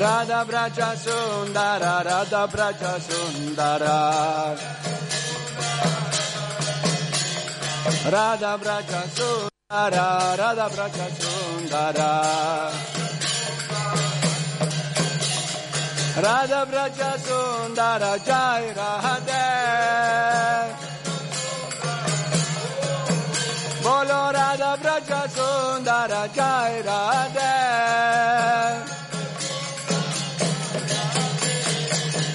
Radha Braja Sundara, Radha Braja Sundara. Radha Braja Sundara, Radha Braja Sundara. Radha Braja Sundara Jai Radhe Bolo Radha Braja Sundara Jai Radhe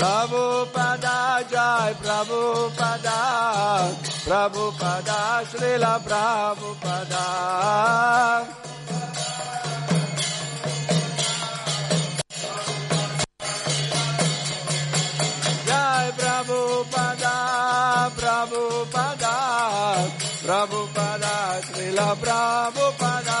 Prabhupada Jai Prabhupada Prabhupada Srila Prabhupada Prabhupada, Prabhupada, Prabhupada, Srila Prabhupada.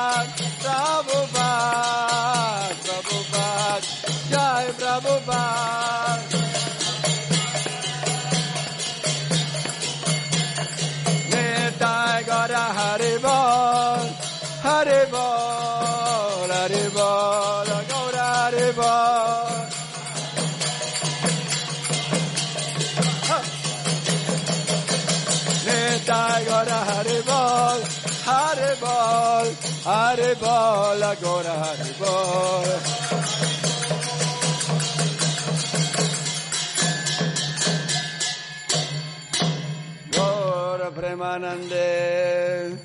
Haribol, Gora Haribol. Gora Premanande,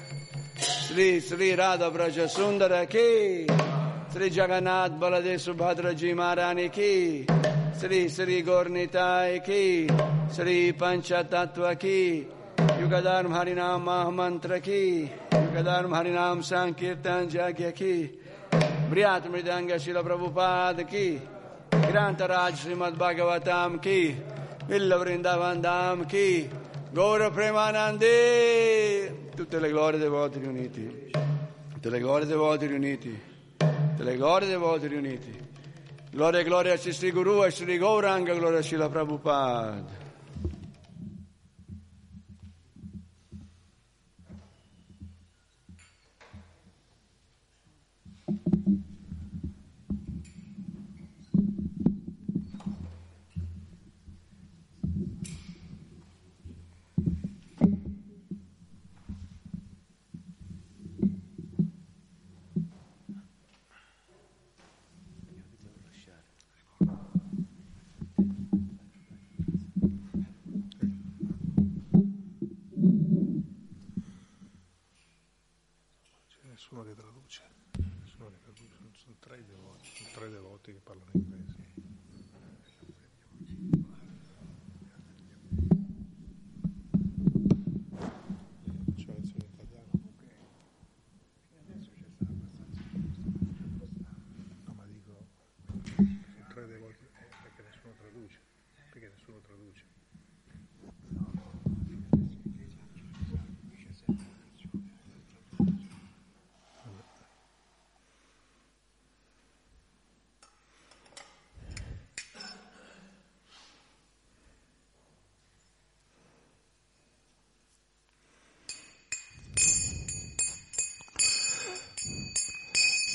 Sri Sri Radha Braja Sundara Ki, Sri Jagannath Baladev Subhadra Ji Maharani ki. Sri Sri Gornitai ki. Sri Panchatattva ki Yugadharm Harinam Mahamantra ki. Yugadharm Harinam Sankirtan Jagya ki. Briyat Mridanga Shila Prabhupada ki. Granta Raj Srimad Bhagavatam ki. Villa Vrindavan Dham ki. Gora Premanandi. Tutte le glorie dei voti riuniti. Tutte le glorie dei voti riuniti. Tutte le glorie dei voti riuniti. Gloria gloria a Sri Guru e Sri Gauranga gloria a Shila Prabhupada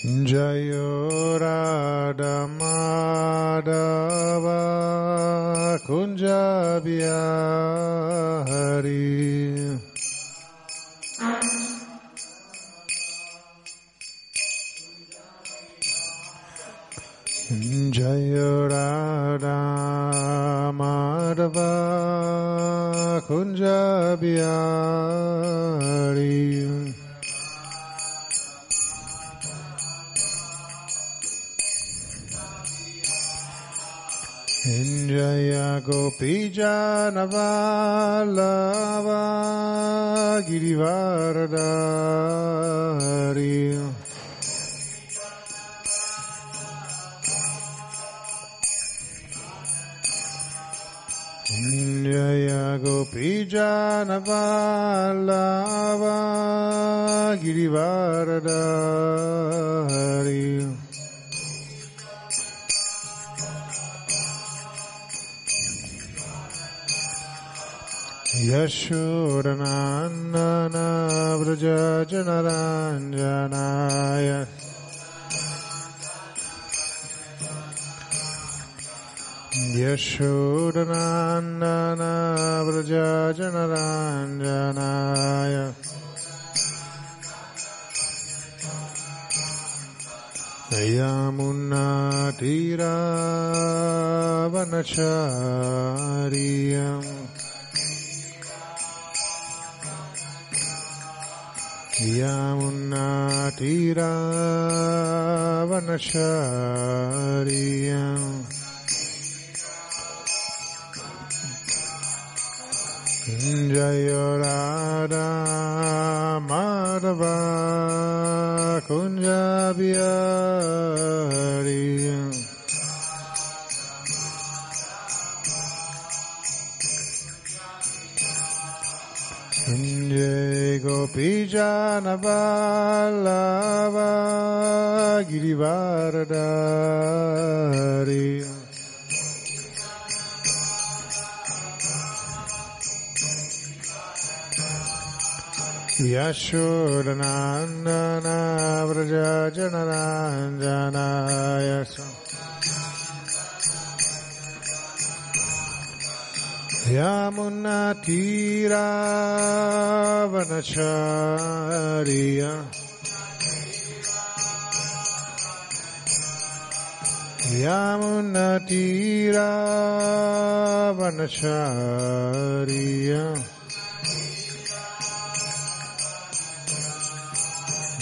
Jayo Radha Madhava Kunja Bihari यशोरनान्नना व्रजनराञ्जनाय यशोरनान्नना व्रजनराञ्जनाय यामुन्नातिरावनचार्यम् यामुन्नातिरावनशारियम् जय राधा माधवा कुञ्जाबियारियम् जय Gopi Janavallava Girivardhari Yashodanandana ध्यामुन्नतिरावनचार्य ध्यामुन्नतिरावनचार्य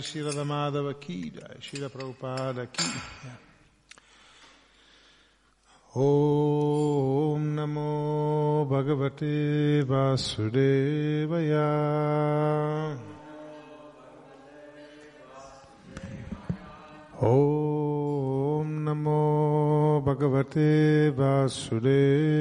Jai Radha Madhava Ki Jai Shri Prabhupada Ki Om Namo Bhagavate Vasudevaya. Om Namo Bhagavate Vasudevaya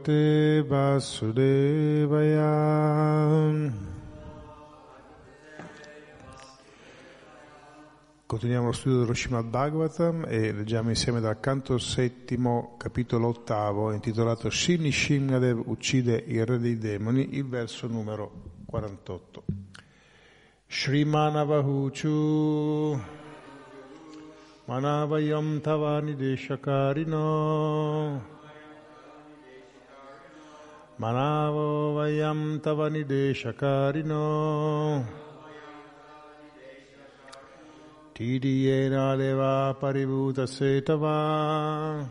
Bhagavate Vasudevaya. Continuiamo lo studio dello Srimad Bhagavatam e leggiamo insieme dal canto settimo, capitolo ottavo, intitolato Shini Shimgadev uccide il re dei demoni, il verso numero 48. Shrimanavahuchu Manavayam tavani deshakarino Manavayam tavani deshakarino Tidiyena deva paribhuta setava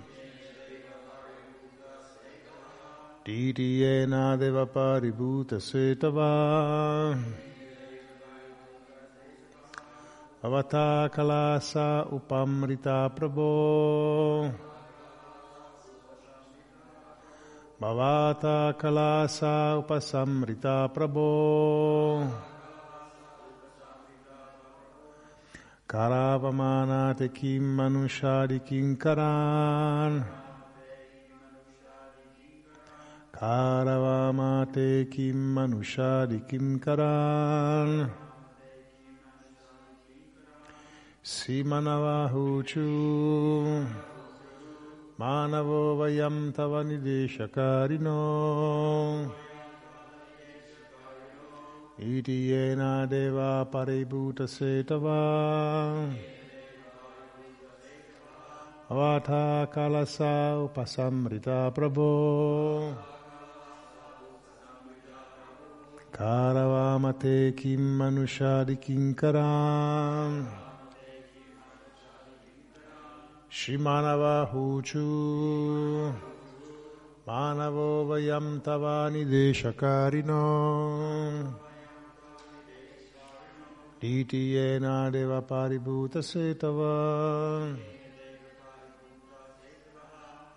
Tidiyena deva paribhuta setava Avata kalasa Bhavata kalasa upasamrita prabho. Karavamanate kim manushadi kinkaran Karavamate kim manushadi kinkaran Manavo vayam tava nideshakarino Iti yena deva paribhuta setava Avata kalasa upasamrita prabho Karavamate kim kinkaram Shimanavahuchu Manavo vayam tavani deshakarino. Diti yena deva paribhuta setava.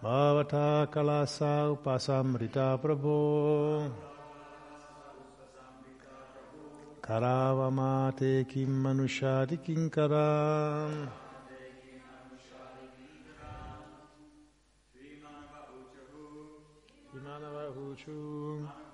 Bhavata kalasa upasamrita prabho Karavamate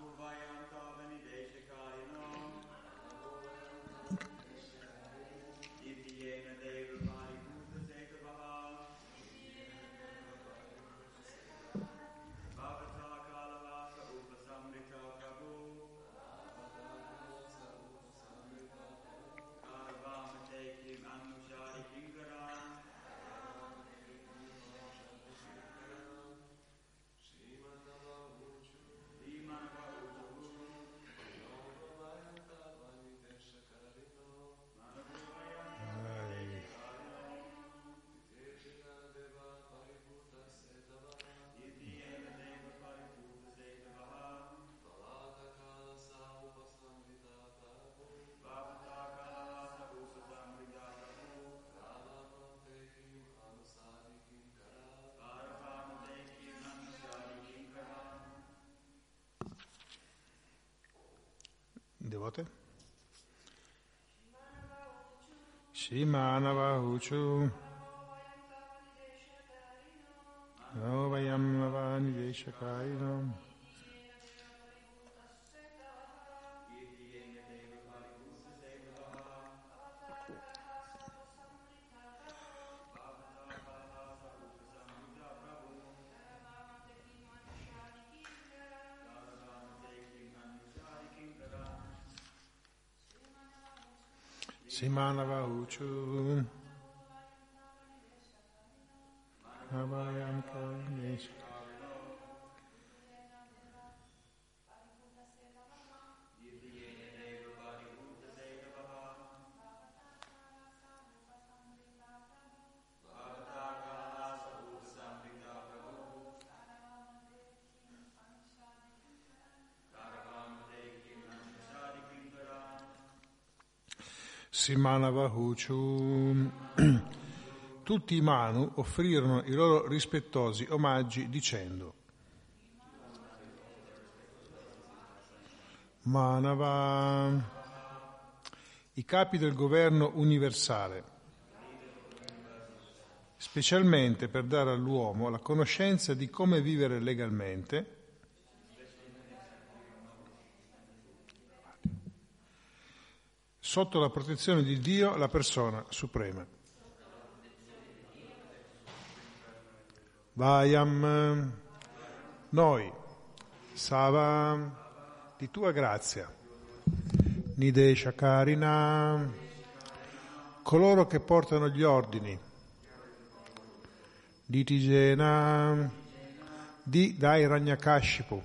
Vimanavahuchu Devote? Shimanavahuchu Novayam Navani Deshakainam Simanava Uchu. Simanavahuchu. Tutti i Manu offrirono i loro rispettosi omaggi dicendo Manava, i capi del governo universale, specialmente per dare all'uomo la conoscenza di come vivere legalmente sotto la protezione di Dio, la persona suprema. Vayam, noi, Sava, di tua grazia, Nidesha Karina, coloro che portano gli ordini, Ditigena, di Dai Ragnakashipu,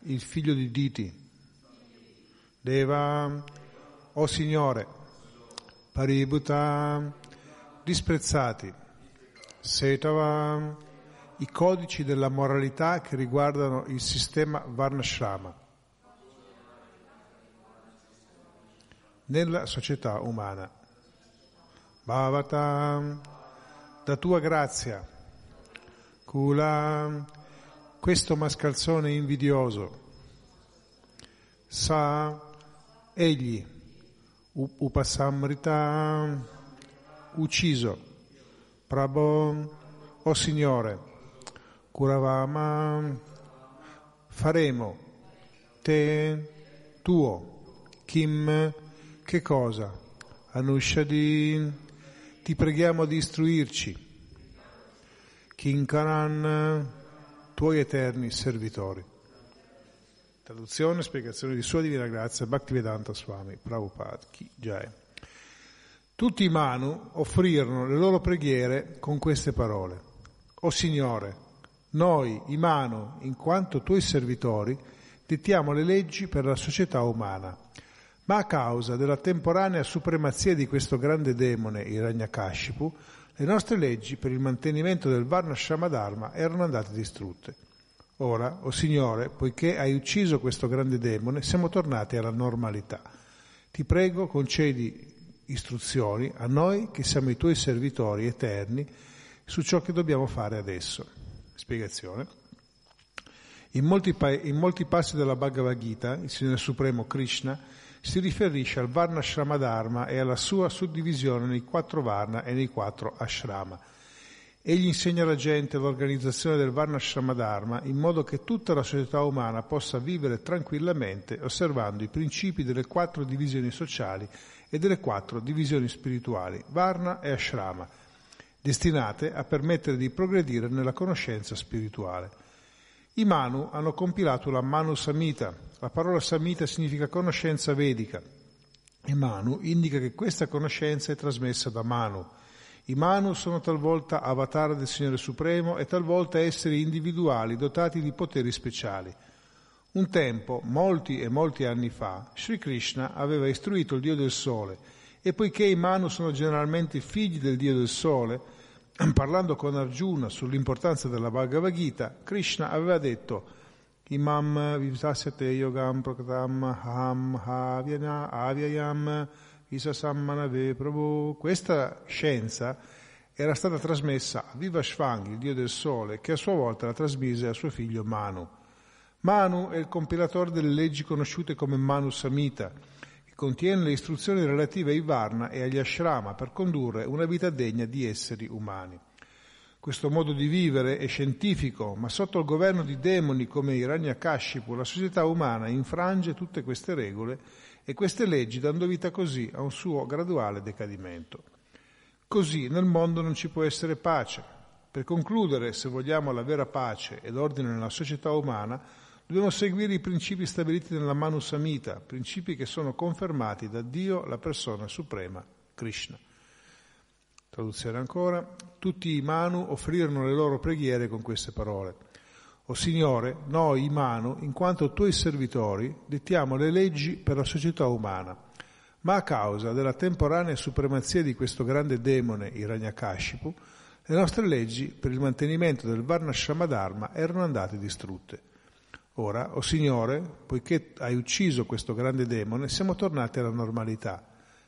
il figlio di Diti, Deva, o Signore, Paributa, disprezzati, Setava, i codici della moralità che riguardano il sistema Varnashrama nella società umana. Bhavata, da tua grazia, Kula, questo mascalzone invidioso, Sa, egli, Upasamrita, ucciso, Prabhu, o Signore, Kuravama, faremo, te, tuo, Kim, che cosa? Anushadi, ti preghiamo di istruirci, Kinkaran, tuoi eterni servitori. Traduzione e spiegazione di Sua Divina Grazia, Bhaktivedanta Swami, Prabhupada, Ki Jai. Tutti i Manu offrirono le loro preghiere con queste parole. O Signore, noi, i Manu, in quanto Tuoi servitori, dettiamo le leggi per la società umana, ma a causa della temporanea supremazia di questo grande demone, Hiranyakashipu, le nostre leggi per il mantenimento del Varna Shamadharma erano andate distrutte. Ora, o oh Signore, poiché hai ucciso questo grande demone, siamo tornati alla normalità. Ti prego, concedi istruzioni a noi che siamo i tuoi servitori eterni su ciò che dobbiamo fare adesso. Spiegazione. In molti, pa- in molti passi della Bhagavad Gita, il Signore Supremo Krishna si riferisce al Varna Shramadharma e alla sua suddivisione nei quattro Varna e nei quattro Ashrama Egli insegna alla gente l'organizzazione del Varnashrama Dharma in modo che tutta la società umana possa vivere tranquillamente osservando i principi delle quattro divisioni sociali e delle quattro divisioni spirituali, Varna e Ashrama, destinate a permettere di progredire nella conoscenza spirituale. I Manu hanno compilato la Manu Samhita. La parola Samhita significa conoscenza vedica e Manu indica che questa conoscenza è trasmessa da Manu i Manu sono talvolta avatar del Signore Supremo e talvolta esseri individuali dotati di poteri speciali. Un tempo, molti e molti anni fa, Sri Krishna aveva istruito il Dio del Sole e poiché i Manu sono generalmente figli del Dio del Sole, parlando con Arjuna sull'importanza della Bhagavad Gita, Krishna aveva detto Imam vivasyate yogam prakatam ham avyayam Isa Sammanave Prabhu. Questa scienza era stata trasmessa a Viva Shvang, il dio del sole, che a sua volta la trasmise a suo figlio Manu. Manu è il compilatore delle leggi conosciute come Manu Samhita, che contiene le istruzioni relative ai Varna e agli Ashrama per condurre una vita degna di esseri umani. Questo modo di vivere è scientifico, ma sotto il governo di demoni come Hiranyakashipu la società umana infrange tutte queste regole e queste leggi dando vita così a un suo graduale decadimento. Così nel mondo non ci può essere pace. Per concludere, se vogliamo la vera pace ed ordine nella società umana, Dobbiamo seguire i principi stabiliti nella Manu Samhita, principi che sono confermati da Dio, la persona suprema, Krishna. Traduzione ancora. Tutti i Manu offrirono le loro preghiere con queste parole. O Signore, noi i Manu, in quanto tuoi servitori, dettiamo le leggi per la società umana, ma a causa della temporanea supremazia di questo grande demone, Hiranyakashipu, le nostre leggi per il mantenimento del Varnashama Dharma erano andate distrutte. Ora, o Signore, poiché hai ucciso questo grande demone, siamo tornati alla normalità.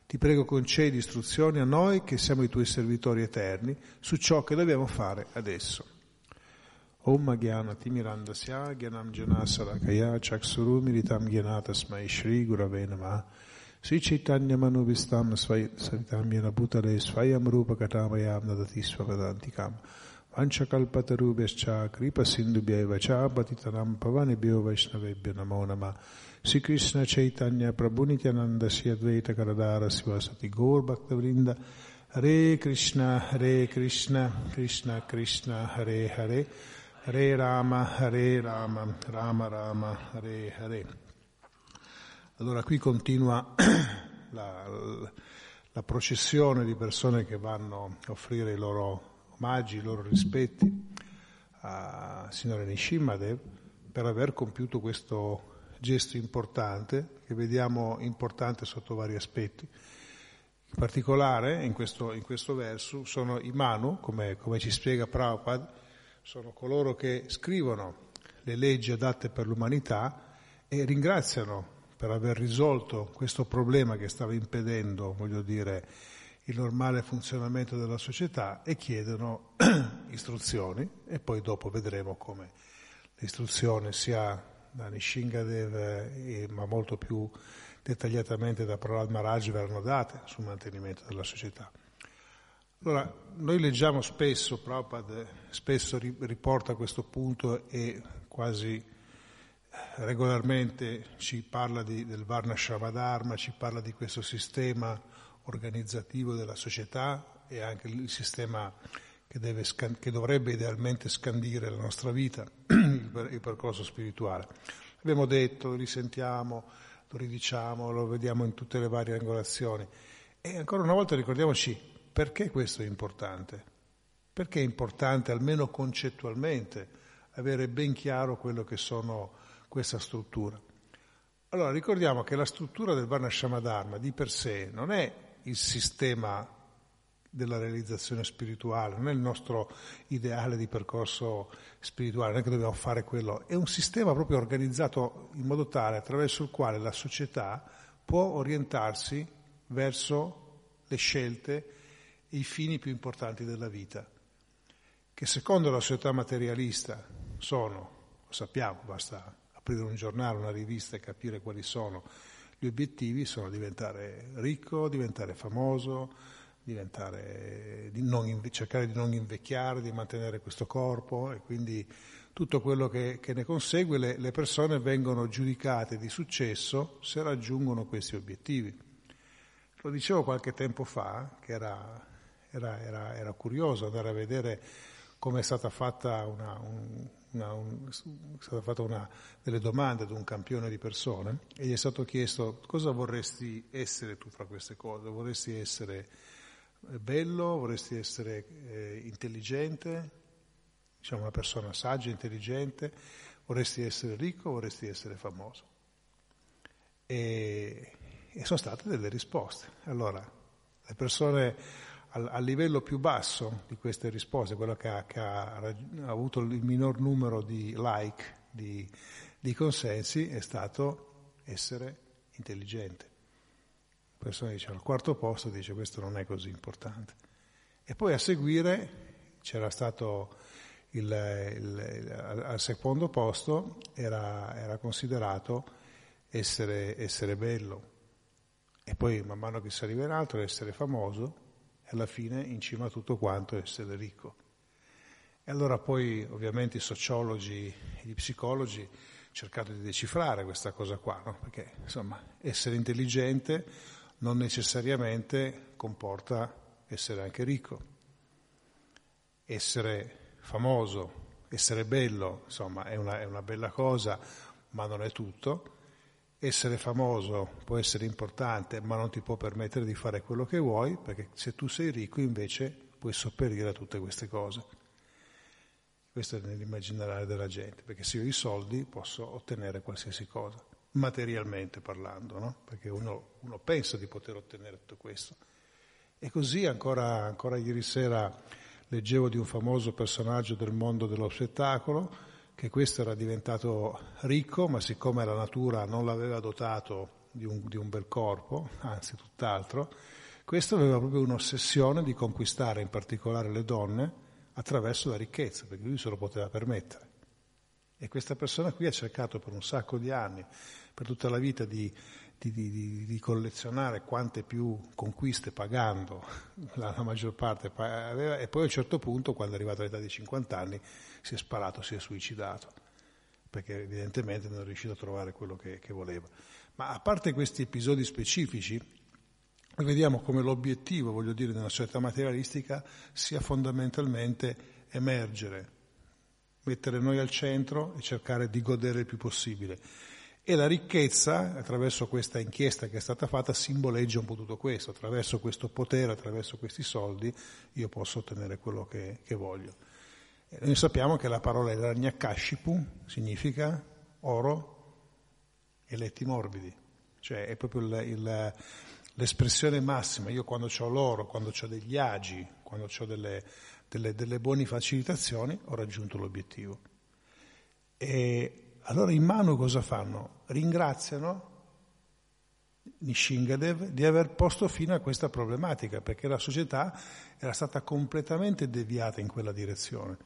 Ti prego concedi istruzioni a noi che siamo i tuoi servitori eterni su ciò che dobbiamo fare adesso. Om Gyana Timirandasya Gyanam Janasara Chakshuru Miritam Gyanatasmai Shri Gurave Namaha. Sri Chaitanya Manuvistam Savitam Yana Bhutale Svayam Rupa Katamayam Nadati Svavadantikam Vanchakalpatarubhascha Kripa Sindhubhyaiva Cha Patitanam Pavanebhyo Vaishnavebhyo Namo Nama Sri Krishna Chaitanya Prabhu Nityananda Hare Rama Hare Rama Rama Rama Hare Hare Allora qui continua la, la processione di persone che vanno a offrire i loro omaggi, i loro rispetti a Signore Nishimadev per aver compiuto questo gesto importante, che vediamo importante sotto vari aspetti. In particolare, in questo, in questo verso, sono i Manu, come, come ci spiega Prabhupada, sono coloro che scrivono le leggi adatte per l'umanità e ringraziano per aver risolto questo problema che stava impedendo, voglio dire, il normale funzionamento della società e chiedono istruzioni e poi dopo vedremo come l'istruzione sia da Nishingadev, eh, ma molto più dettagliatamente da Prahlad Maharaj verranno date sul mantenimento della società. Allora, noi leggiamo spesso, Prabhupada spesso riporta questo punto e quasi regolarmente ci parla di, del Varna Shramadharma, ci parla di questo sistema organizzativo della società e anche il sistema che, deve, che dovrebbe idealmente scandire la nostra vita, il percorso spirituale. Abbiamo detto, lo risentiamo, lo ridiciamo, lo vediamo in tutte le varie angolazioni. E ancora una volta ricordiamoci perché questo è importante. Perché è importante, almeno concettualmente, avere ben chiaro quello che sono questa struttura. Allora ricordiamo che la struttura del Varnashama di per sé non è il sistema della realizzazione spirituale, non è il nostro ideale di percorso spirituale, non è che dobbiamo fare quello, è un sistema proprio organizzato in modo tale attraverso il quale la società può orientarsi verso le scelte e i fini più importanti della vita, che secondo la società materialista sono, lo sappiamo, basta aprire un giornale, una rivista e capire quali sono gli obiettivi sono diventare ricco, diventare famoso, diventare, di non, cercare di non invecchiare, di mantenere questo corpo e quindi tutto quello che, che ne consegue, le, le, persone vengono giudicate di successo se raggiungono questi obiettivi. Lo dicevo qualche tempo fa, che era, era, era, era curioso andare a vedere come è stata fatta una, un, una, un, è stata fatta una, delle domande ad un campione di persone e gli è stato chiesto cosa vorresti essere tu fra queste cose, vorresti essere eh, bello, vorresti essere eh, intelligente, diciamo una persona saggia, intelligente, vorresti essere ricco, vorresti essere famoso. E, e sono state delle risposte. Allora, le persone al, al, livello più basso di queste risposte, quello che ha, che ha, ha avuto il minor numero di like, di, di, consensi, è stato essere intelligente. La persona dice al quarto posto, dice questo non è così importante. E poi a seguire c'era stato il, il, il, al secondo posto, era, era considerato essere, essere bello. E poi man mano che si arriva in alto essere famoso, alla fine in cima a tutto quanto essere ricco. E allora poi ovviamente i sociologi e gli psicologi cercato di decifrare questa cosa qua, no? perché insomma essere intelligente non necessariamente comporta essere anche ricco, essere famoso Essere bello, insomma, è una, è una bella cosa, ma non è tutto. Essere famoso può essere importante, ma non ti può permettere di fare quello che vuoi, perché se tu sei ricco invece puoi sopperire a tutte queste cose. Questo è nell'immaginario della gente, perché se io ho i soldi posso ottenere qualsiasi cosa, materialmente parlando, no? perché uno, uno, pensa di poter ottenere tutto questo. E così ancora, ancora ieri sera leggevo di un famoso personaggio del mondo dello spettacolo, che questo era diventato ricco, ma siccome la natura non l'aveva dotato di un, di un bel corpo, anzi tutt'altro, questo aveva proprio un'ossessione di conquistare in particolare le donne attraverso la ricchezza, perché lui se lo poteva permettere. E questa persona qui ha cercato per un sacco di anni, per tutta la vita, di, di, di, di collezionare quante più conquiste pagando, la, la maggior parte aveva, e poi a un certo punto, quando è arrivato all'età di 50 anni, si è sparato, si è suicidato, perché evidentemente non è riuscito a trovare quello che, che voleva. Ma a parte questi episodi specifici, vediamo come l'obiettivo, voglio dire, nella società materialistica sia fondamentalmente emergere, mettere noi al centro e cercare di godere il più possibile. E la ricchezza, attraverso questa inchiesta che è stata fatta, simboleggia un po' tutto questo. Attraverso questo potere, attraverso questi soldi, io posso ottenere quello che, che voglio. Noi sappiamo che la parola Hiranyakashipu significa oro e letti morbidi, cioè è proprio il, il, l'espressione massima. Io quando ho l'oro, quando ho degli agi, quando ho delle, delle, delle buone facilitazioni, ho raggiunto l'obiettivo. E allora in mano cosa fanno? Ringraziano Nishingadev di aver posto fine a questa problematica, perché la società era stata completamente deviata in quella direzione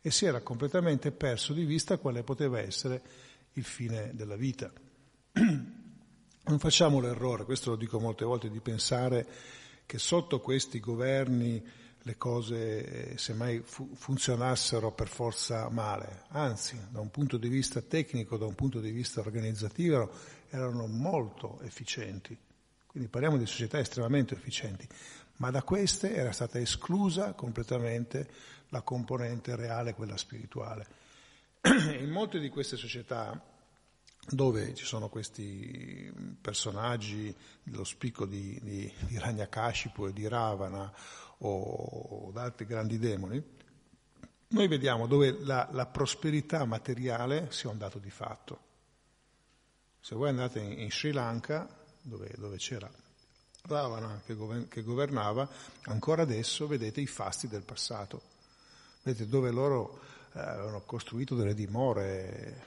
e si era completamente perso di vista quale poteva essere il fine della vita. Non facciamo l'errore, questo lo dico molte volte, di pensare che sotto questi governi le cose eh, semmai fu- funzionassero per forza male, anzi da un punto di vista tecnico, da un punto di vista organizzativo erano molto efficienti, quindi parliamo di società estremamente efficienti, ma da queste era stata esclusa completamente la componente reale, quella spirituale. In molte di queste società dove ci sono questi personaggi, lo spicco di, di, di Ragnakashipu e di Ravana o, o altri grandi demoni, noi vediamo dove la, la, prosperità materiale sia un dato di fatto. Se voi andate in, in Sri Lanka, dove, dove c'era Ravana che, govern- che governava, ancora adesso vedete i fasti del passato Vedete, dove loro eh, avevano costruito delle dimore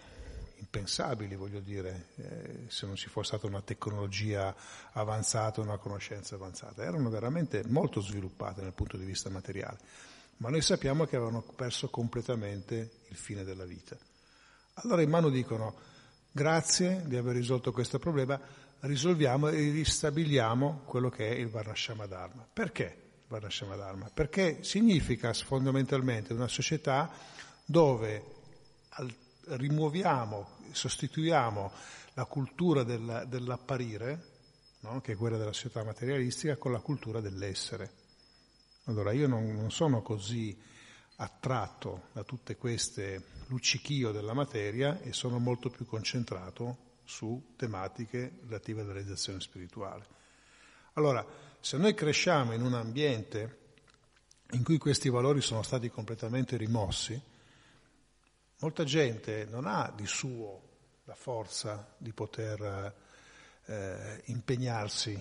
impensabili, voglio dire, eh, se non ci fosse stata una tecnologia avanzata, una conoscenza avanzata. Erano veramente molto sviluppate dal punto di vista materiale, ma noi sappiamo che avevano perso completamente il fine della vita. Allora in mano dicono, grazie di aver risolto questo problema, risolviamo e ristabiliamo quello che è il Varnashama Dharma. Perché? Varnashama Dharma, perché significa fondamentalmente una società dove rimuoviamo, sostituiamo la cultura del, dell'apparire, no? che è quella della società materialistica, con la cultura dell'essere. Allora io non, non sono così attratto da tutte queste luccichio della materia e sono molto più concentrato su tematiche relative alla realizzazione spirituale. Allora, se noi cresciamo in un ambiente in cui questi valori sono stati completamente rimossi, molta gente non ha di suo la forza di poter eh, impegnarsi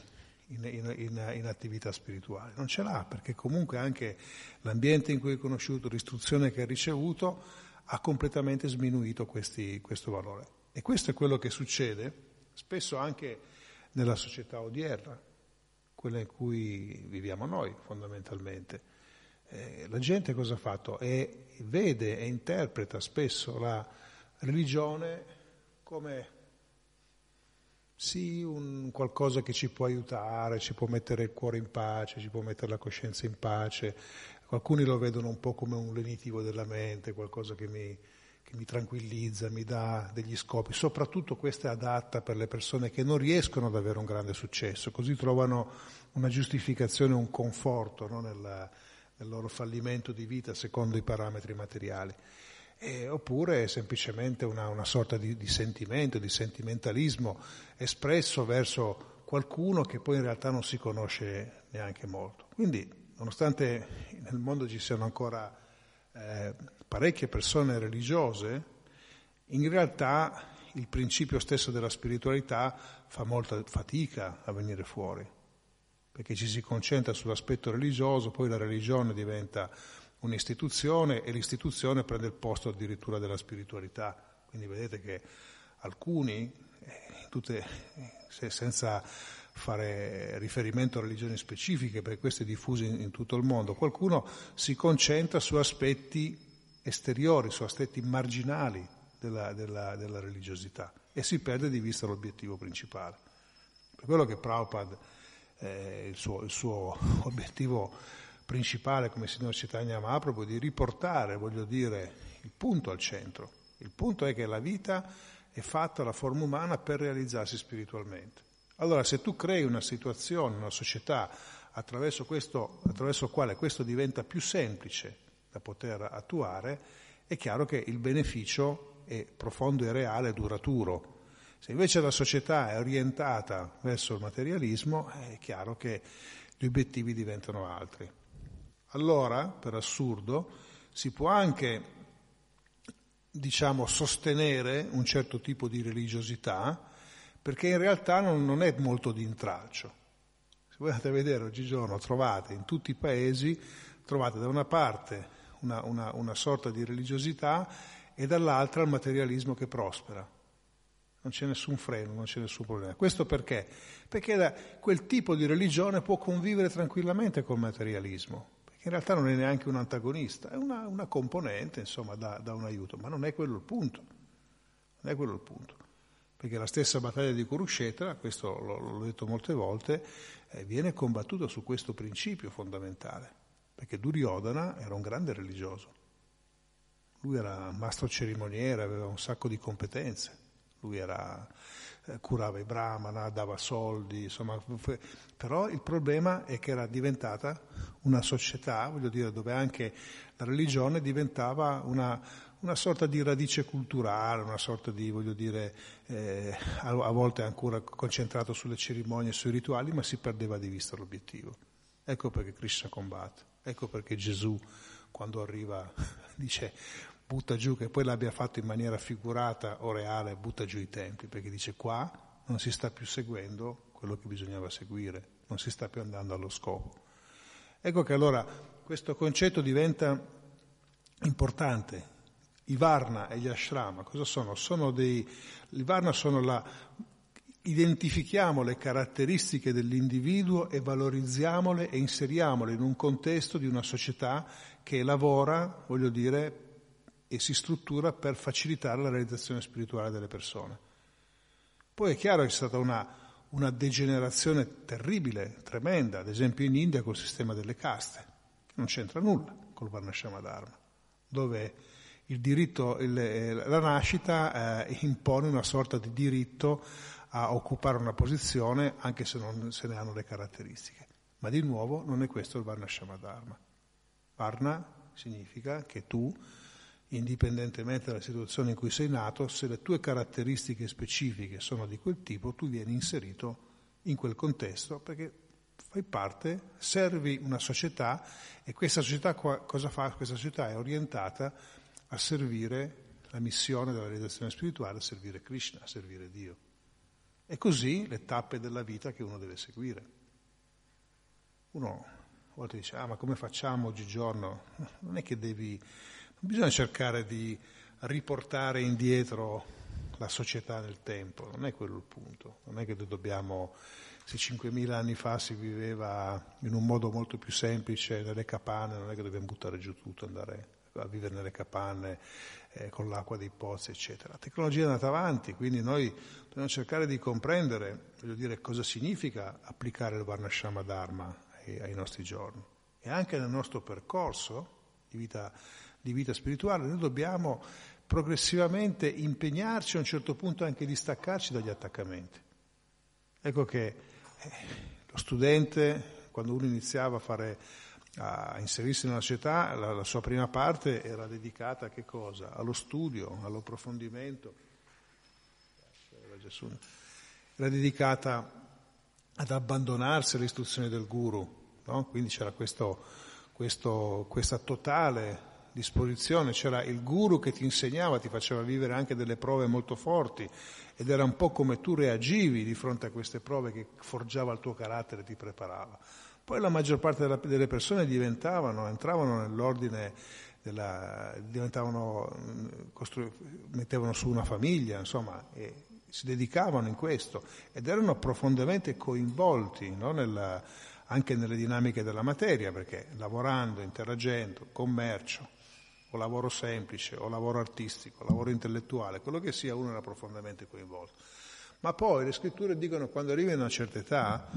in, in, in, in, attività spirituali. Non ce l'ha perché comunque anche l'ambiente in cui è conosciuto, l'istruzione che ha ricevuto, ha completamente sminuito questi, questo valore. E questo è quello che succede spesso anche nella società odierna quella in cui viviamo noi fondamentalmente. Eh, la gente cosa ha fatto? E vede e interpreta spesso la religione come sì, un qualcosa che ci può aiutare, ci può mettere il cuore in pace, ci può mettere la coscienza in pace. Alcuni lo vedono un po' come un lenitivo della mente, qualcosa che mi, che mi tranquillizza, mi dà degli scopi. Soprattutto questa è adatta per le persone che non riescono ad avere un grande successo, così trovano una giustificazione, un conforto no, nel, nel loro fallimento di vita secondo i parametri materiali. eh, oppure è semplicemente una, una sorta di, di, sentimento, di sentimentalismo espresso verso qualcuno che poi in realtà non si conosce neanche molto. Quindi, nonostante nel mondo ci siano ancora eh, parecchie persone religiose, in realtà il principio stesso della spiritualità fa molta fatica a venire fuori, perché ci si concentra sull'aspetto religioso, poi la religione diventa un'istituzione e l'istituzione prende il posto addirittura della spiritualità. Quindi vedete che alcuni, eh, tutte, senza fare riferimento a religioni specifiche, perché diffuso in, in tutto il mondo, qualcuno si concentra su aspetti esteriori, su aspetti marginali della, della, della religiosità e si perde di vista l'obiettivo principale. Per quello che Prabhupada, eh, il, suo, il suo obiettivo principale come signor Chaitanya Mahaprabhu di riportare, voglio dire, il punto al centro. Il punto è che la vita è fatta, la forma umana, per realizzarsi spiritualmente. Allora, se tu crei una situazione, una società attraverso, questo, attraverso quale questo diventa più semplice da poter attuare, è chiaro che il beneficio è profondo e reale e duraturo. Se invece la società è orientata verso il materialismo, è chiaro che gli obiettivi diventano altri allora, per assurdo, si può anche, diciamo, sostenere un certo tipo di religiosità, perché in realtà non, non è molto di intralcio. Se voi andate a vedere oggigiorno, trovate in tutti i paesi, trovate da una parte una, una, una sorta di religiosità e dall'altra il materialismo che prospera non c'è nessun freno, non c'è nessun problema. Questo perché? Perché da, quel tipo di religione può convivere tranquillamente col materialismo che in realtà non è neanche un antagonista, è una, una componente, insomma, da, da, un aiuto, ma non è quello il punto. Non è quello il punto. Perché la stessa battaglia di Kurukshetra, questo l'ho, l'ho detto molte volte, eh, viene combattuta su questo principio fondamentale. Perché Duryodhana era un grande religioso. Lui era mastro cerimoniere, aveva un sacco di competenze. Lui era eh, curava i brahmana, dava soldi, insomma, però il problema è che era diventata una società, voglio dire, dove anche la religione diventava una, una sorta di radice culturale, una sorta di, voglio dire, eh, a, volte ancora concentrato sulle cerimonie, sui rituali, ma si perdeva di vista l'obiettivo. Ecco perché Krishna combatte, ecco perché Gesù quando arriva dice butta giù, che poi l'abbia fatto in maniera figurata o reale, butta giù i templi, perché dice qua non si sta più seguendo quello che bisognava seguire, non si sta più andando allo scopo. Ecco che allora questo concetto diventa importante. I Varna e gli Ashrama cosa sono? sono dei, I Varna sono la... Identifichiamo le caratteristiche dell'individuo e valorizziamole e inseriamole in un contesto di una società che lavora, voglio dire, e si struttura per facilitare la realizzazione spirituale delle persone. Poi è chiaro che c'è stata una, una degenerazione terribile, tremenda, ad esempio in India col sistema delle caste, non c'entra nulla col Varnashama Dharma, dove diritto, il, la nascita eh, impone una sorta di diritto a occupare una posizione anche se non se ne hanno le caratteristiche. Ma di nuovo non è questo il Varnashama Dharma. Varna significa che tu indipendentemente dalla situazione in cui sei nato, se le tue caratteristiche specifiche sono di quel tipo, tu vieni inserito in quel contesto perché fai parte, servi una società e questa società cosa fa? Questa società è orientata a servire la missione della realizzazione spirituale, a servire Krishna, a servire Dio. E così le tappe della vita che uno deve seguire. Uno a volte dice, ah ma come facciamo oggigiorno? Non è che devi Bisogna cercare di riportare indietro la società nel tempo, non è quello il punto, non è che dobbiamo, se 5.000 anni fa si viveva in un modo molto più semplice nelle capanne, non è che dobbiamo buttare giù tutto, andare a vivere nelle capanne eh, con l'acqua dei pozzi, eccetera. La tecnologia è andata avanti, quindi noi dobbiamo cercare di comprendere, dire, cosa significa applicare il Varnashama Dharma ai, ai nostri giorni e anche nel nostro percorso di vita di vita spirituale, noi dobbiamo progressivamente impegnarci a un certo punto anche di staccarci dagli attaccamenti. Ecco che eh, lo studente, quando uno iniziava a fare a inserirsi nella società, la, la, sua prima parte era dedicata? Allo studio, all'approfondimento. Era dedicata ad abbandonarsi alle istruzioni del guru, no? quindi c'era questo, questo, questa totale disposizione, c'era il guru che ti insegnava, ti faceva vivere anche delle prove molto forti ed era un po' come tu reagivi di fronte a queste prove che forgiava il tuo carattere ti preparava. Poi la maggior parte della, delle persone diventavano, entravano nell'ordine della, diventavano, costru- mettevano su una famiglia, insomma, e si dedicavano in questo ed erano profondamente coinvolti no, nella, anche nelle dinamiche della materia, perché lavorando, interagendo, commercio, o lavoro semplice, o lavoro artistico, o lavoro intellettuale, quello che sia, uno era profondamente coinvolto. Ma poi le scritture dicono che quando arrivi a una certa età,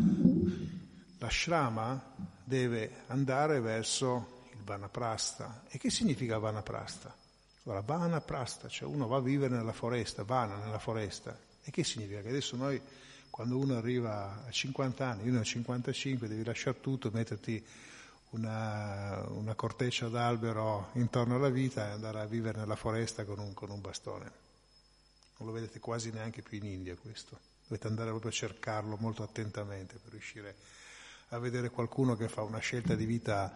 la shrama deve andare verso il vanaprasta. E che significa vanaprasta? Allora, vanaprasta, cioè uno va a vivere nella foresta, vana nella foresta. E che significa? Che adesso noi, quando uno arriva a 50 anni, ne ho 55, devi lasciare tutto, metterti una, una corteccia d'albero intorno alla vita e andare a vivere nella foresta con un, con un bastone. Non lo vedete quasi neanche più in India questo. Dovete andare proprio a cercarlo molto attentamente per riuscire a vedere qualcuno che fa una scelta di vita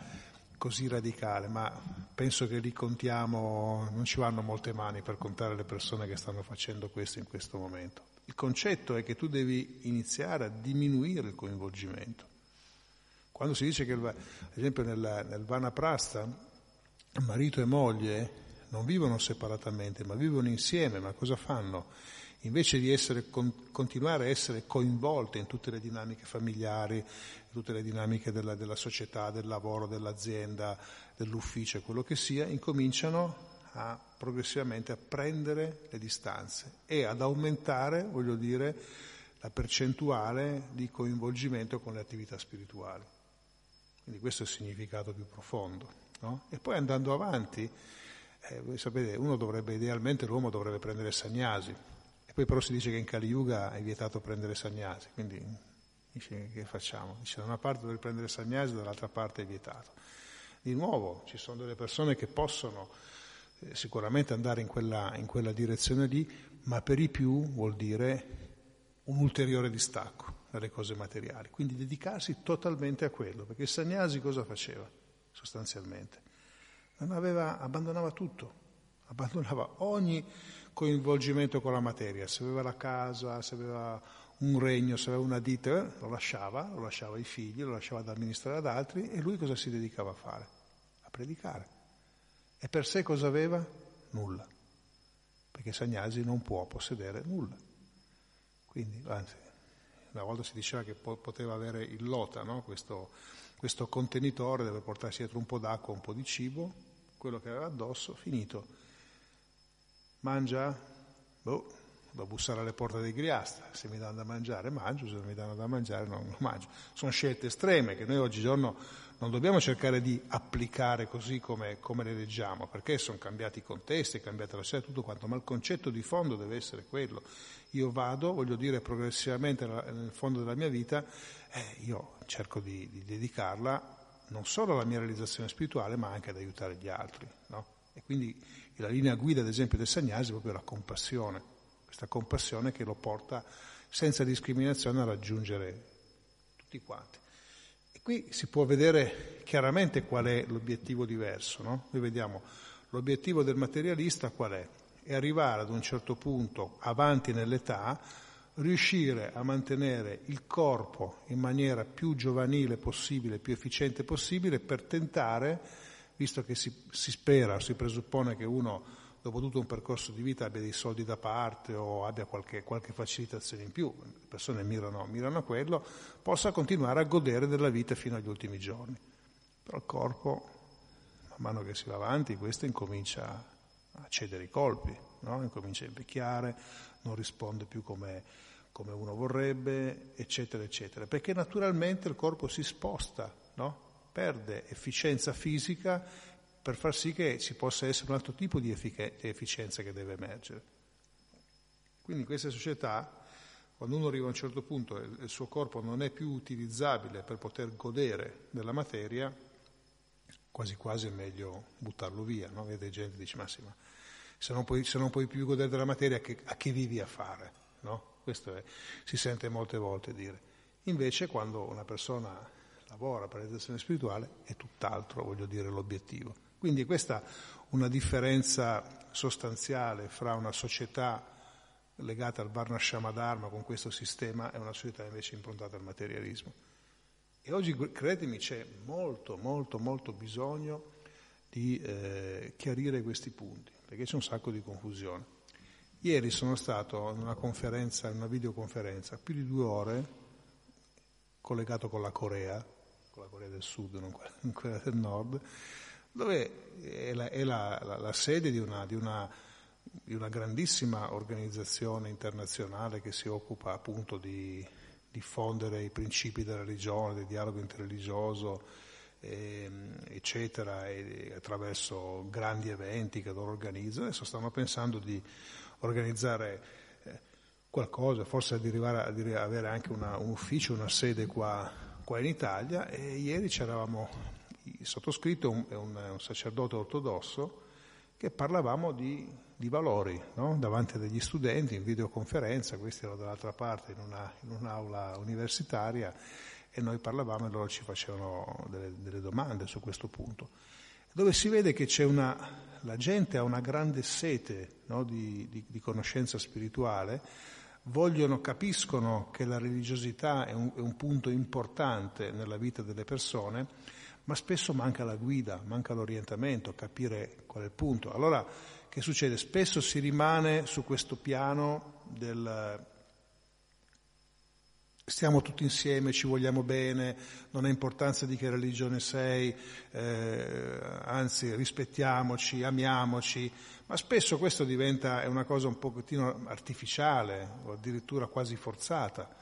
così radicale, ma penso che lì contiamo, non ci vanno molte mani per contare le persone che stanno facendo questo in questo momento. Il concetto è che tu devi iniziare a diminuire il coinvolgimento. Quando si dice che, ad esempio, nel, nel Vanaprastha, marito e moglie non vivono separatamente, ma vivono insieme, ma cosa fanno? Invece di essere, con, continuare a essere coinvolte in tutte le dinamiche familiari, in tutte le dinamiche della, della società, del lavoro, dell'azienda, dell'ufficio, quello che sia, incominciano a progressivamente a prendere le distanze e ad aumentare, voglio dire, la percentuale di coinvolgimento con le attività spirituali. Quindi questo è il significato più profondo. No? E poi andando avanti, eh, voi sapete, uno dovrebbe, idealmente l'uomo dovrebbe prendere sagnasi, e poi però si dice che in Kali Yuga è vietato prendere sagnasi, quindi dice, che facciamo? Dice da una parte dovrebbe prendere sagnasi, dall'altra parte è vietato. Di nuovo ci sono delle persone che possono eh, sicuramente andare in quella, in quella direzione lì, ma per i più vuol dire un ulteriore distacco dalle cose materiali, quindi dedicarsi totalmente a quello, perché Sagnasi cosa faceva sostanzialmente? Aveva, abbandonava tutto, abbandonava ogni coinvolgimento con la materia, se aveva la casa, se aveva un regno, se aveva una ditta, eh, lo lasciava, lo lasciava ai figli, lo lasciava ad amministrare ad altri e lui cosa si dedicava a fare? A predicare. E per sé cosa aveva? Nulla, perché Sagnasi non può possedere nulla. Quindi, anzi, una volta si diceva che poteva avere il lota, no? questo, questo, contenitore deve portarsi dietro un po' d'acqua, un po' di cibo, quello che aveva addosso, finito. Mangia? Boh, devo bussare alle porte dei griasta, se mi danno da mangiare mangio, se non mi danno da mangiare non, non mangio. Sono scelte estreme che noi oggigiorno non dobbiamo cercare di applicare così come, come le leggiamo, perché sono cambiati i contesti, è cambiata la società, tutto quanto, ma il concetto di fondo deve essere quello io vado, voglio dire, progressivamente nel fondo della mia vita, eh, io cerco di, di, dedicarla non solo alla mia realizzazione spirituale, ma anche ad aiutare gli altri. No? E quindi la linea guida, ad esempio, del Sagnasi è proprio la compassione, questa compassione che lo porta senza discriminazione a raggiungere tutti quanti. Qui si può vedere chiaramente qual è l'obiettivo diverso. No? Noi vediamo l'obiettivo del materialista qual è? e arrivare ad un certo punto, avanti nell'età, riuscire a mantenere il corpo in maniera più giovanile possibile, più efficiente possibile, per tentare, visto che si, si spera, si presuppone che uno dopo tutto un percorso di vita abbia dei soldi da parte o abbia qualche, qualche facilitazione in più, le persone mirano, mirano, a quello, possa continuare a godere della vita fino agli ultimi giorni. Però il corpo, man mano che si va avanti, questo incomincia a cedere i colpi, no? incomincia a invecchiare, non risponde più come, come, uno vorrebbe, eccetera, eccetera, perché naturalmente il corpo si sposta, no? perde efficienza fisica per far sì che ci possa essere un altro tipo di, effic- di efficienza che deve emergere. Quindi in queste società, quando uno arriva a un certo punto e il suo corpo non è più utilizzabile per poter godere della materia, quasi quasi è meglio buttarlo via, no? Vede gente che dice ma sì, ma se non puoi, se non puoi più godere della materia, che, a che vivi a fare? No? Questo è, si sente molte volte dire. Invece quando una persona lavora per la realizzazione spirituale è tutt'altro, voglio dire, l'obiettivo. Quindi questa una differenza sostanziale fra una società legata al Varna Dharma con questo sistema e una società invece improntata al materialismo. E oggi, credetemi, c'è molto, molto, molto bisogno di eh, chiarire questi punti, perché c'è un sacco di confusione. Ieri sono stato in una conferenza, in una videoconferenza, più di due ore, collegato con la Corea, con la Corea del Sud, non quella del Nord, dove è la, è la, la, la sede di una, di, una, di una, grandissima organizzazione internazionale che si occupa appunto di diffondere i principi della religione, del dialogo interreligioso, eh, eccetera, e, attraverso grandi eventi che loro organizzano. Adesso stanno pensando di organizzare eh, qualcosa, forse ad arrivare a avere anche una, un ufficio, una sede qua, qua in Italia e ieri c'eravamo il sottoscritto è un, un, sacerdote ortodosso che parlavamo di, di valori no? davanti degli studenti in videoconferenza, questi erano dall'altra parte in, una, in un'aula universitaria e noi parlavamo e loro ci facevano delle, delle domande su questo punto, dove si vede che una, la gente ha una grande sete no? di, di, di, conoscenza spirituale, vogliono, capiscono che la religiosità è un, è un punto importante nella vita delle persone, ma spesso manca la guida, manca l'orientamento, capire qual è il punto. Allora, che succede? Spesso si rimane su questo piano del stiamo tutti insieme, ci vogliamo bene, non ha importanza di che religione sei, eh, anzi rispettiamoci, amiamoci, ma spesso questo diventa una cosa un pochettino artificiale o addirittura quasi forzata.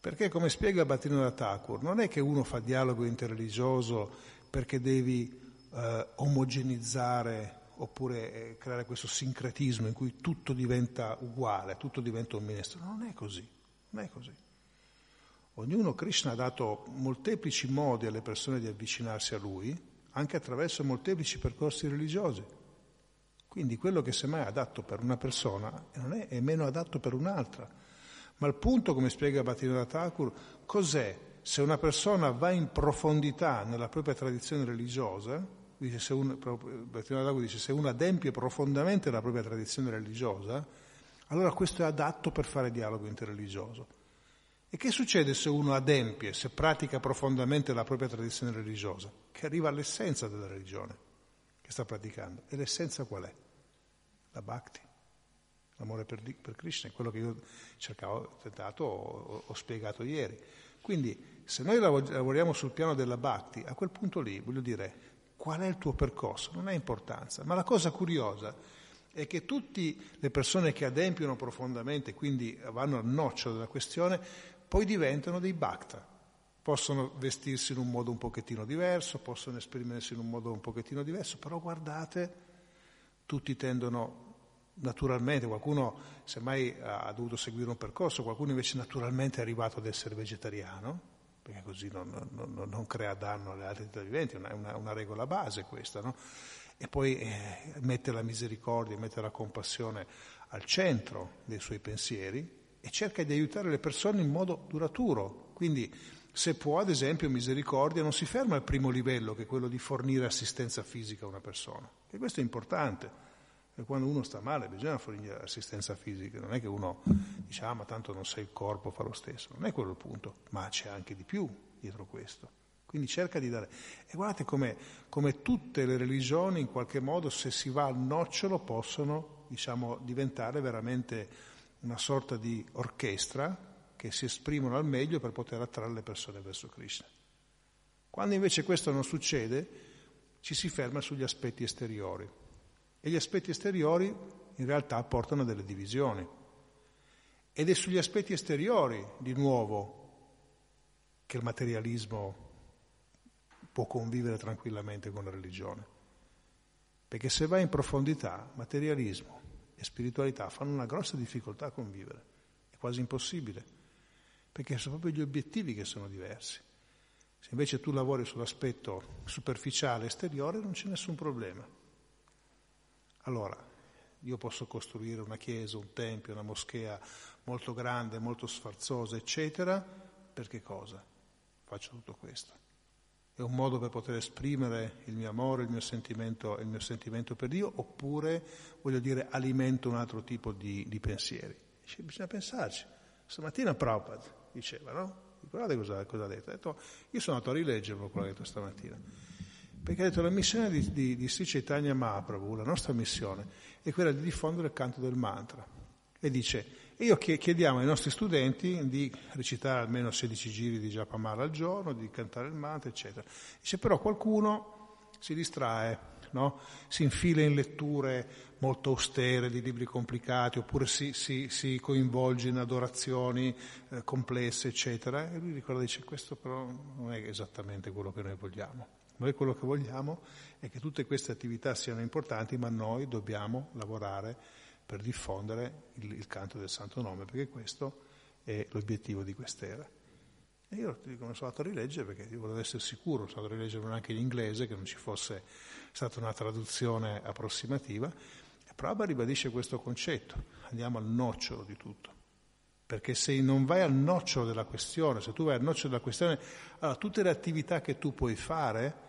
Perché, come spiega Battino da Thakur, non è che uno fa dialogo interreligioso perché devi eh, omogenizzare oppure eh, creare questo sincretismo in cui tutto diventa uguale, tutto diventa un ministro. Non è così, non è così. Ognuno, Krishna ha dato molteplici modi alle persone di avvicinarsi a lui, anche attraverso molteplici percorsi religiosi. Quindi quello che semmai è adatto per una persona non è, è meno adatto per un'altra. Ma il punto, come spiega Bhattivinoda Thakur, cos'è? Se una persona va in profondità nella propria tradizione religiosa, dice se uno, Thakur dice se uno adempie profondamente la propria tradizione religiosa, allora questo è adatto per fare dialogo interreligioso. E che succede se uno adempie, se pratica profondamente la propria tradizione religiosa? Che arriva all'essenza della religione che sta praticando. E l'essenza qual è? La bhakti. L'amore per, per Krishna è quello che io cercavo, tentato, ho, ho spiegato ieri. Quindi se noi lavoriamo sul piano della Bhakti, a quel punto lì, voglio dire, qual è il tuo percorso? Non ha importanza. Ma la cosa curiosa è che tutte le persone che adempiono profondamente, quindi vanno al nocciolo della questione, poi diventano dei bhakta. Possono vestirsi in un modo un pochettino diverso, possono esprimersi in un modo un pochettino diverso, però guardate, tutti tendono naturalmente, qualcuno semmai ha dovuto seguire un percorso, qualcuno invece naturalmente è arrivato ad essere vegetariano, perché così non, non, non crea danno alle altre entità viventi, è una, una, regola base questa, no? E poi eh, mette la misericordia, mette la compassione al centro dei suoi pensieri e cerca di aiutare le persone in modo duraturo. Quindi se può, ad esempio, misericordia non si ferma al primo livello, che è quello di fornire assistenza fisica a una persona, e questo è importante quando uno sta male bisogna fornire assistenza fisica, non è che uno dice ah ma tanto non sei il corpo, fa lo stesso, non è quello il punto, ma c'è anche di più dietro questo. Quindi cerca di dare... E guardate come, tutte le religioni in qualche modo se si va al nocciolo possono diciamo, diventare veramente una sorta di orchestra che si esprimono al meglio per poter attrarre le persone verso Krishna. Quando invece questo non succede, ci si ferma sugli aspetti esteriori e gli aspetti esteriori in realtà portano a delle divisioni. Ed è sugli aspetti esteriori, di nuovo, che il materialismo può convivere tranquillamente con la religione. Perché se vai in profondità, materialismo e spiritualità fanno una grossa difficoltà a convivere, è quasi impossibile, perché sono proprio gli obiettivi che sono diversi. Se invece tu lavori sull'aspetto superficiale, esteriore, non c'è nessun problema. Allora, io posso costruire una chiesa, un tempio, una moschea molto grande, molto sfarzosa, eccetera, per che cosa? Faccio tutto questo. È un modo per poter esprimere il mio amore, il mio sentimento, il mio sentimento per Dio, oppure, voglio dire, alimento un altro tipo di, di pensieri. Dice, bisogna pensarci. Stamattina Prabhupada diceva, no? Guardate cosa, cosa, ha detto. Ha detto, io sono andato a rileggerlo quello che ha detto stamattina. Perché ha detto la missione di, di, di Sri Chaitanya Mahaprabhu, la nostra missione, è quella di diffondere il canto del mantra. E dice, io chiediamo ai nostri studenti di recitare almeno 16 giri di Japamala al giorno, di cantare il mantra, eccetera. Dice, però qualcuno si distrae, no? si infila in letture molto austere di libri complicati, oppure si, si, si coinvolge in adorazioni eh, complesse, eccetera. E lui ricorda, dice, questo però non è esattamente quello che noi vogliamo. Noi quello che vogliamo è che tutte queste attività siano importanti, ma noi dobbiamo lavorare per diffondere il, il canto del Santo Nome, perché questo è l'obiettivo di quest'era. E io ti dico, mi sono andato a rileggere perché volevo essere sicuro, sono andato a rileggere anche in inglese, che non ci fosse stata una traduzione approssimativa, Prabhupada ribadisce questo concetto, andiamo al nocciolo di tutto. Perché se non vai al nocciolo della questione, se tu vai al nocciolo della questione, allora tutte le attività che tu puoi fare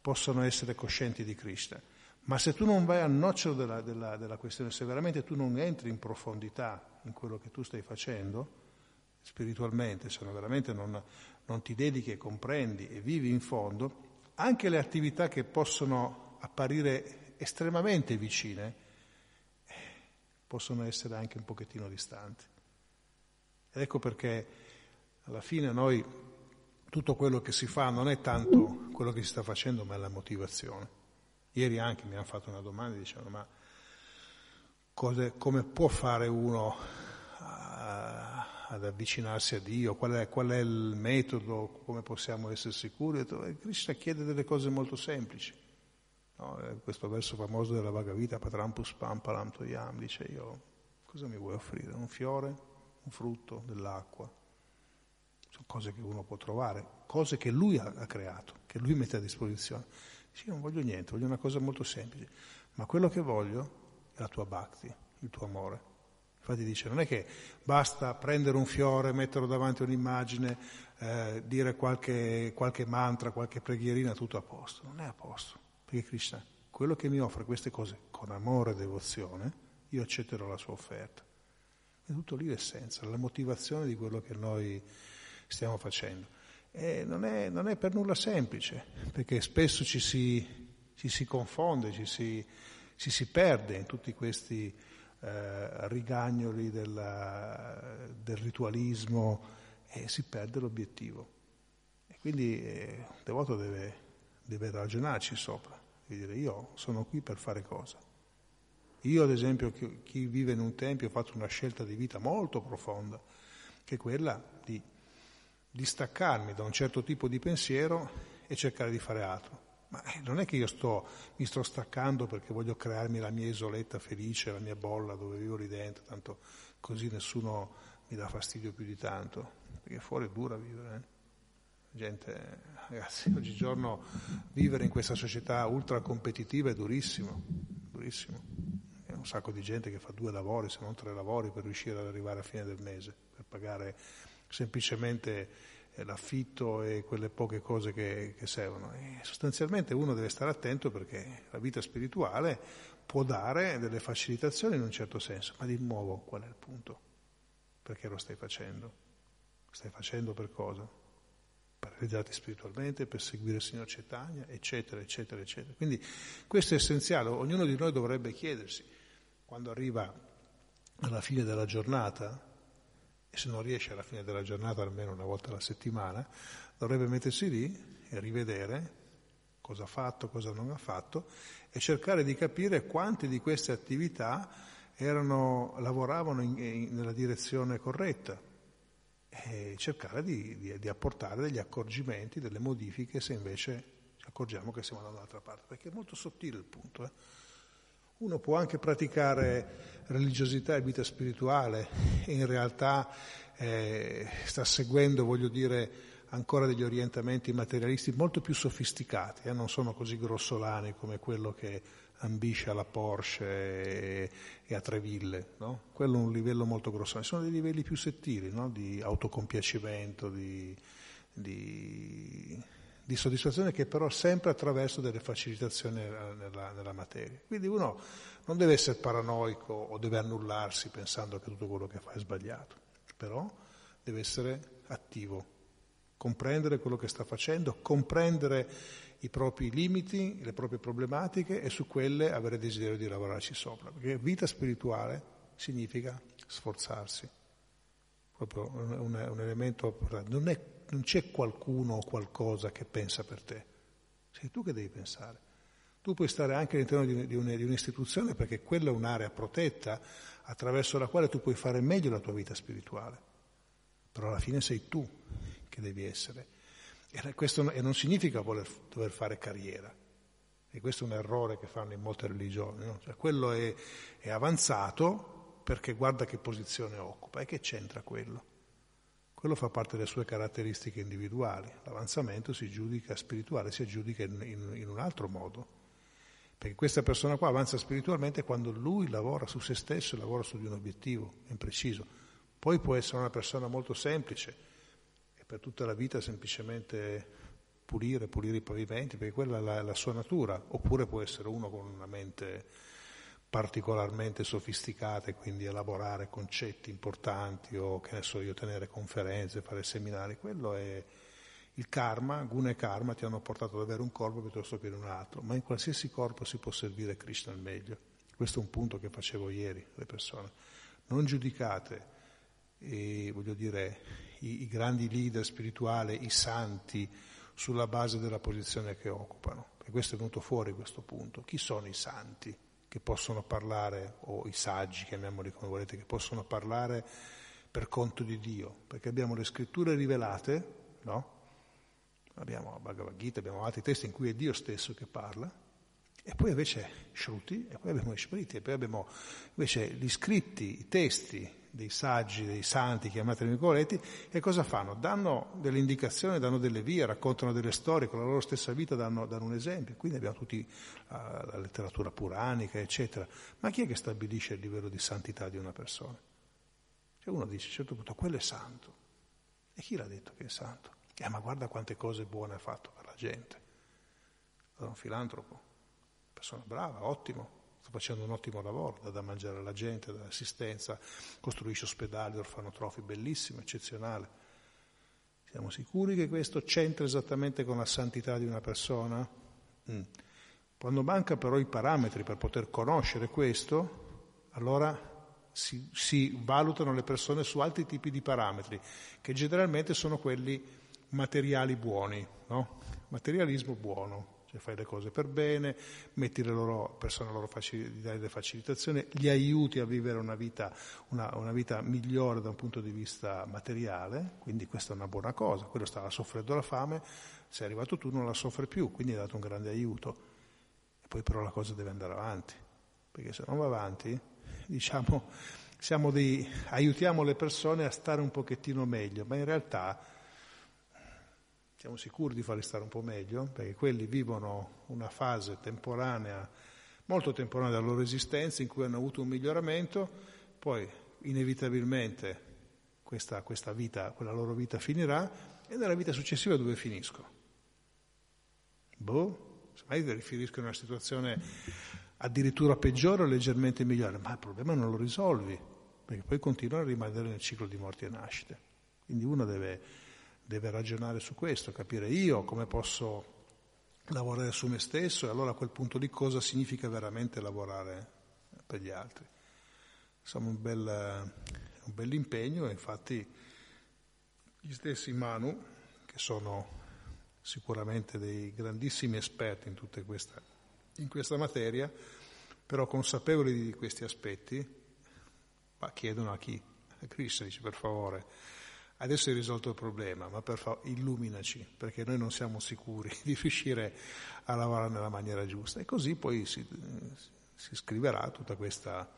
possono essere coscienti di Krishna. Ma se tu non vai al nocciolo della, della, della questione, se veramente tu non entri in profondità in quello che tu stai facendo, spiritualmente, se veramente non, non ti dedichi e comprendi e vivi in fondo, anche le attività che possono apparire estremamente vicine, possono essere anche un pochettino distanti. Ed ecco perché alla fine noi tutto quello che si fa non è tanto quello che si sta facendo, ma è la motivazione. Ieri anche mi hanno fatto una domanda dicendo ma cose, come può fare uno a, ad avvicinarsi a Dio? Qual è, qual è, il metodo? Come possiamo essere sicuri? E Krishna chiede delle cose molto semplici. No, questo verso famoso della Vita, Patrampus Pampalam Toyam, dice io, cosa mi vuoi offrire? Un fiore, un frutto, dell'acqua? Sono cose che uno può trovare, cose che lui ha, ha creato, che lui mette a disposizione. Dice, io non voglio niente, voglio una cosa molto semplice, ma quello che voglio è la tua bhakti, il tuo amore. Infatti dice, non è che basta prendere un fiore, metterlo davanti a un'immagine, eh, dire qualche, qualche mantra, qualche preghierina, tutto a posto. Non è a posto. Perché Krishna, quello che mi offre queste cose con amore e devozione, io accetterò la sua offerta. È tutto lì l'essenza, la motivazione di quello che noi stiamo facendo. Non è, non è per nulla semplice, perché spesso ci si, ci si confonde, ci si, ci si, perde in tutti questi eh, rigagnoli della, del ritualismo e si perde l'obiettivo. E quindi eh, il devoto deve, deve ragionarci sopra e dire io sono qui per fare cosa. Io ad esempio chi vive in un tempio ho fatto una scelta di vita molto profonda, che è quella di distaccarmi da un certo tipo di pensiero e cercare di fare altro. Ma eh, non è che io sto, mi sto staccando perché voglio crearmi la mia isoletta felice, la mia bolla dove vivo lì dentro, tanto così nessuno mi dà fastidio più di tanto, perché fuori è dura vivere. Eh? Gente, ragazzi, oggigiorno vivere in questa società ultra competitiva è durissimo, durissimo. È un sacco di gente che fa due lavori, se non tre lavori, per riuscire ad arrivare a fine del mese, per pagare semplicemente eh, l'affitto e quelle poche cose che, che servono. E sostanzialmente uno deve stare attento perché la vita spirituale può dare delle facilitazioni in un certo senso, ma di nuovo qual è il punto? Perché lo stai facendo? Stai facendo per cosa? per realizzarti spiritualmente, per seguire il Signore Cetagna, eccetera, eccetera, eccetera. Quindi questo è essenziale, ognuno di noi dovrebbe chiedersi, quando arriva alla fine della giornata, e se non riesce alla fine della giornata almeno una volta alla settimana, dovrebbe mettersi lì e rivedere cosa ha fatto, cosa non ha fatto e cercare di capire quante di queste attività erano, lavoravano in, in, nella direzione corretta e cercare di, di, di, apportare degli accorgimenti, delle modifiche se invece ci accorgiamo che stiamo andando dall'altra parte, perché è molto sottile il punto. Eh? Uno può anche praticare religiosità e vita spirituale e in realtà eh, sta seguendo, voglio dire, ancora degli orientamenti materialisti molto più sofisticati, eh? non sono così grossolani come quello che ambisce alla Porsche e, e a Treville, no? quello è un livello molto grossolano, sono dei livelli più sottili, no? di autocompiacimento, di, di, di, soddisfazione che però sempre attraverso delle facilitazioni nella, nella materia. Quindi uno non deve essere paranoico o deve annullarsi pensando che tutto quello che fa è sbagliato, però deve essere attivo comprendere quello che sta facendo, comprendere i propri limiti, le proprie problematiche e su quelle avere desiderio di lavorarci sopra. Perché vita spirituale significa sforzarsi. Proprio un, un elemento, non, è, non c'è qualcuno o qualcosa che pensa per te, sei tu che devi pensare. Tu puoi stare anche all'interno di, un'istituzione perché quella è un'area protetta attraverso la quale tu puoi fare meglio la tua vita spirituale, però alla fine sei tu che devi essere. E questo non significa voler, dover fare carriera. E questo è un errore che fanno in molte religioni. No? Cioè, quello è, è avanzato perché guarda che posizione occupa. E che c'entra quello? Quello fa parte delle sue caratteristiche individuali. L'avanzamento si giudica spirituale, si giudica in, in, in un altro modo. Perché questa persona qua avanza spiritualmente quando lui lavora su se stesso e lavora su di un obiettivo ben preciso. Poi può essere una persona molto semplice, per tutta la vita semplicemente pulire, pulire i pavimenti, perché quella è la, la sua natura, oppure può essere uno con una mente particolarmente sofisticata e quindi elaborare concetti importanti o che ne so io tenere conferenze, fare seminari, quello è il karma, guna e karma ti hanno portato ad avere un corpo piuttosto che un altro, ma in qualsiasi corpo si può servire Krishna al meglio. Questo è un punto che facevo ieri alle persone. Non giudicate, e, voglio dire, i, i grandi leader spirituali, i santi, sulla base della posizione che occupano. E questo è venuto fuori questo punto. Chi sono i santi che possono parlare, o i saggi, chiamiamoli come volete, che possono parlare per conto di Dio? Perché abbiamo le scritture rivelate, no? Abbiamo la Bhagavad Gita, abbiamo altri testi in cui è Dio stesso che parla, e poi invece Shruti, e poi abbiamo i Smriti, e poi abbiamo invece gli scritti, i testi dei saggi, dei santi, chiamateli Nicoletti, e cosa fanno? Danno delle indicazioni, danno delle vie, raccontano delle storie, con la loro stessa vita danno, danno un esempio. Quindi abbiamo tutti uh, la letteratura puranica, eccetera. Ma chi è che stabilisce il livello di santità di una persona? Cioè uno dice a un certo punto, quello è santo. E chi l'ha detto che è santo? Eh, ma guarda quante cose buone ha fatto per la gente. È un filantropo, persona brava, ottimo, sta facendo un ottimo lavoro, dà da mangiare alla gente, dà assistenza, costruisce ospedali, orfanotrofi, bellissimo, eccezionale. Siamo sicuri che questo c'entra esattamente con la santità di una persona? Mm. Quando manca però i parametri per poter conoscere questo, allora si, si, valutano le persone su altri tipi di parametri, che generalmente sono quelli materiali buoni, no? materialismo buono, cioè fai le cose per bene, metti le loro persone loro facil- dai le facilitazioni, li aiuti a vivere una vita, una, una vita, migliore da un punto di vista materiale, quindi questa è una buona cosa, quello stava soffrendo la fame, sei arrivato tu non la soffre più, quindi hai dato un grande aiuto. E poi però la cosa deve andare avanti, perché se non va avanti, diciamo, dei, aiutiamo le persone a stare un pochettino meglio, ma in realtà siamo sicuri di farli stare un po' meglio, perché quelli vivono una fase temporanea, molto temporanea della loro esistenza, in cui hanno avuto un miglioramento, poi inevitabilmente questa, questa vita, quella loro vita finirà, e nella vita successiva dove finisco? Boh, semmai riferisco in una situazione addirittura peggiore o leggermente migliore, ma il problema non lo risolvi, perché poi continuano a rimanere nel ciclo di morti e nascite. Quindi uno deve deve ragionare su questo, capire io come posso lavorare su me stesso e allora a quel punto lì cosa significa veramente lavorare per gli altri. Insomma un bel, un bel impegno infatti gli stessi Manu, che sono sicuramente dei grandissimi esperti in, questa, in questa materia, però consapevoli di questi aspetti, chiedono a chi? A Krishna, dice per favore, adesso hai risolto il problema, ma per favore illuminaci, perché noi non siamo sicuri di riuscire a lavorare nella maniera giusta. E così poi si, si scriverà tutta questa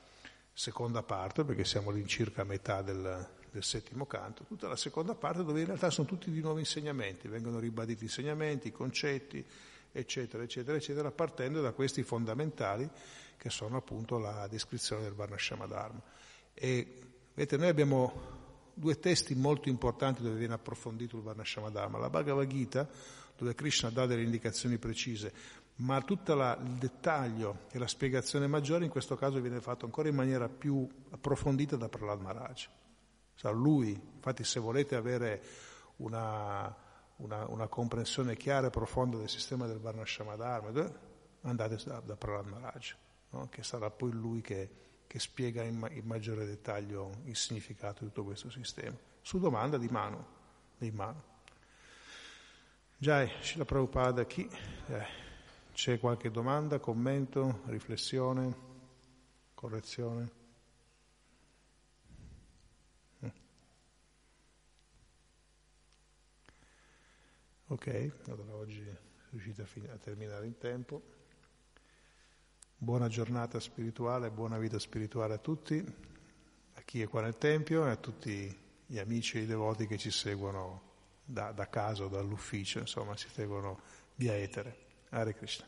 seconda parte, perché siamo all'incirca a metà del, del settimo canto, tutta la seconda parte dove in realtà sono tutti di nuovo insegnamenti, vengono ribaditi insegnamenti, concetti, eccetera, eccetera, eccetera, partendo da questi fondamentali che sono appunto la descrizione del Varnashama Dharma. E vedete, noi abbiamo due testi molto importanti dove viene approfondito il Varnashama Dharma, la Bhagavad Gita, dove Krishna dà delle indicazioni precise, ma tutto il dettaglio e la spiegazione maggiore in questo caso viene fatto ancora in maniera più approfondita da Prahlad Maharaj. Cioè lui, infatti se volete avere una, una, una, comprensione chiara e profonda del sistema del Varnashama Dharma, andate da, da Prahlad Maharaj, no? che sarà poi lui che, che spiega in, in, maggiore dettaglio il significato di tutto questo sistema, su domanda di mano, di mano. Già, Shila Prabhupada, chi? Eh. C'è qualche domanda, commento, riflessione, correzione? Mm. Ok, allora oggi riuscite a, fin- a terminare in tempo. Buona giornata spirituale, buona vita spirituale a tutti, a chi è qua nel Tempio e a tutti gli amici e i devoti che ci seguono da, da casa, dall'ufficio, insomma, ci seguono via etere. Hare Krishna.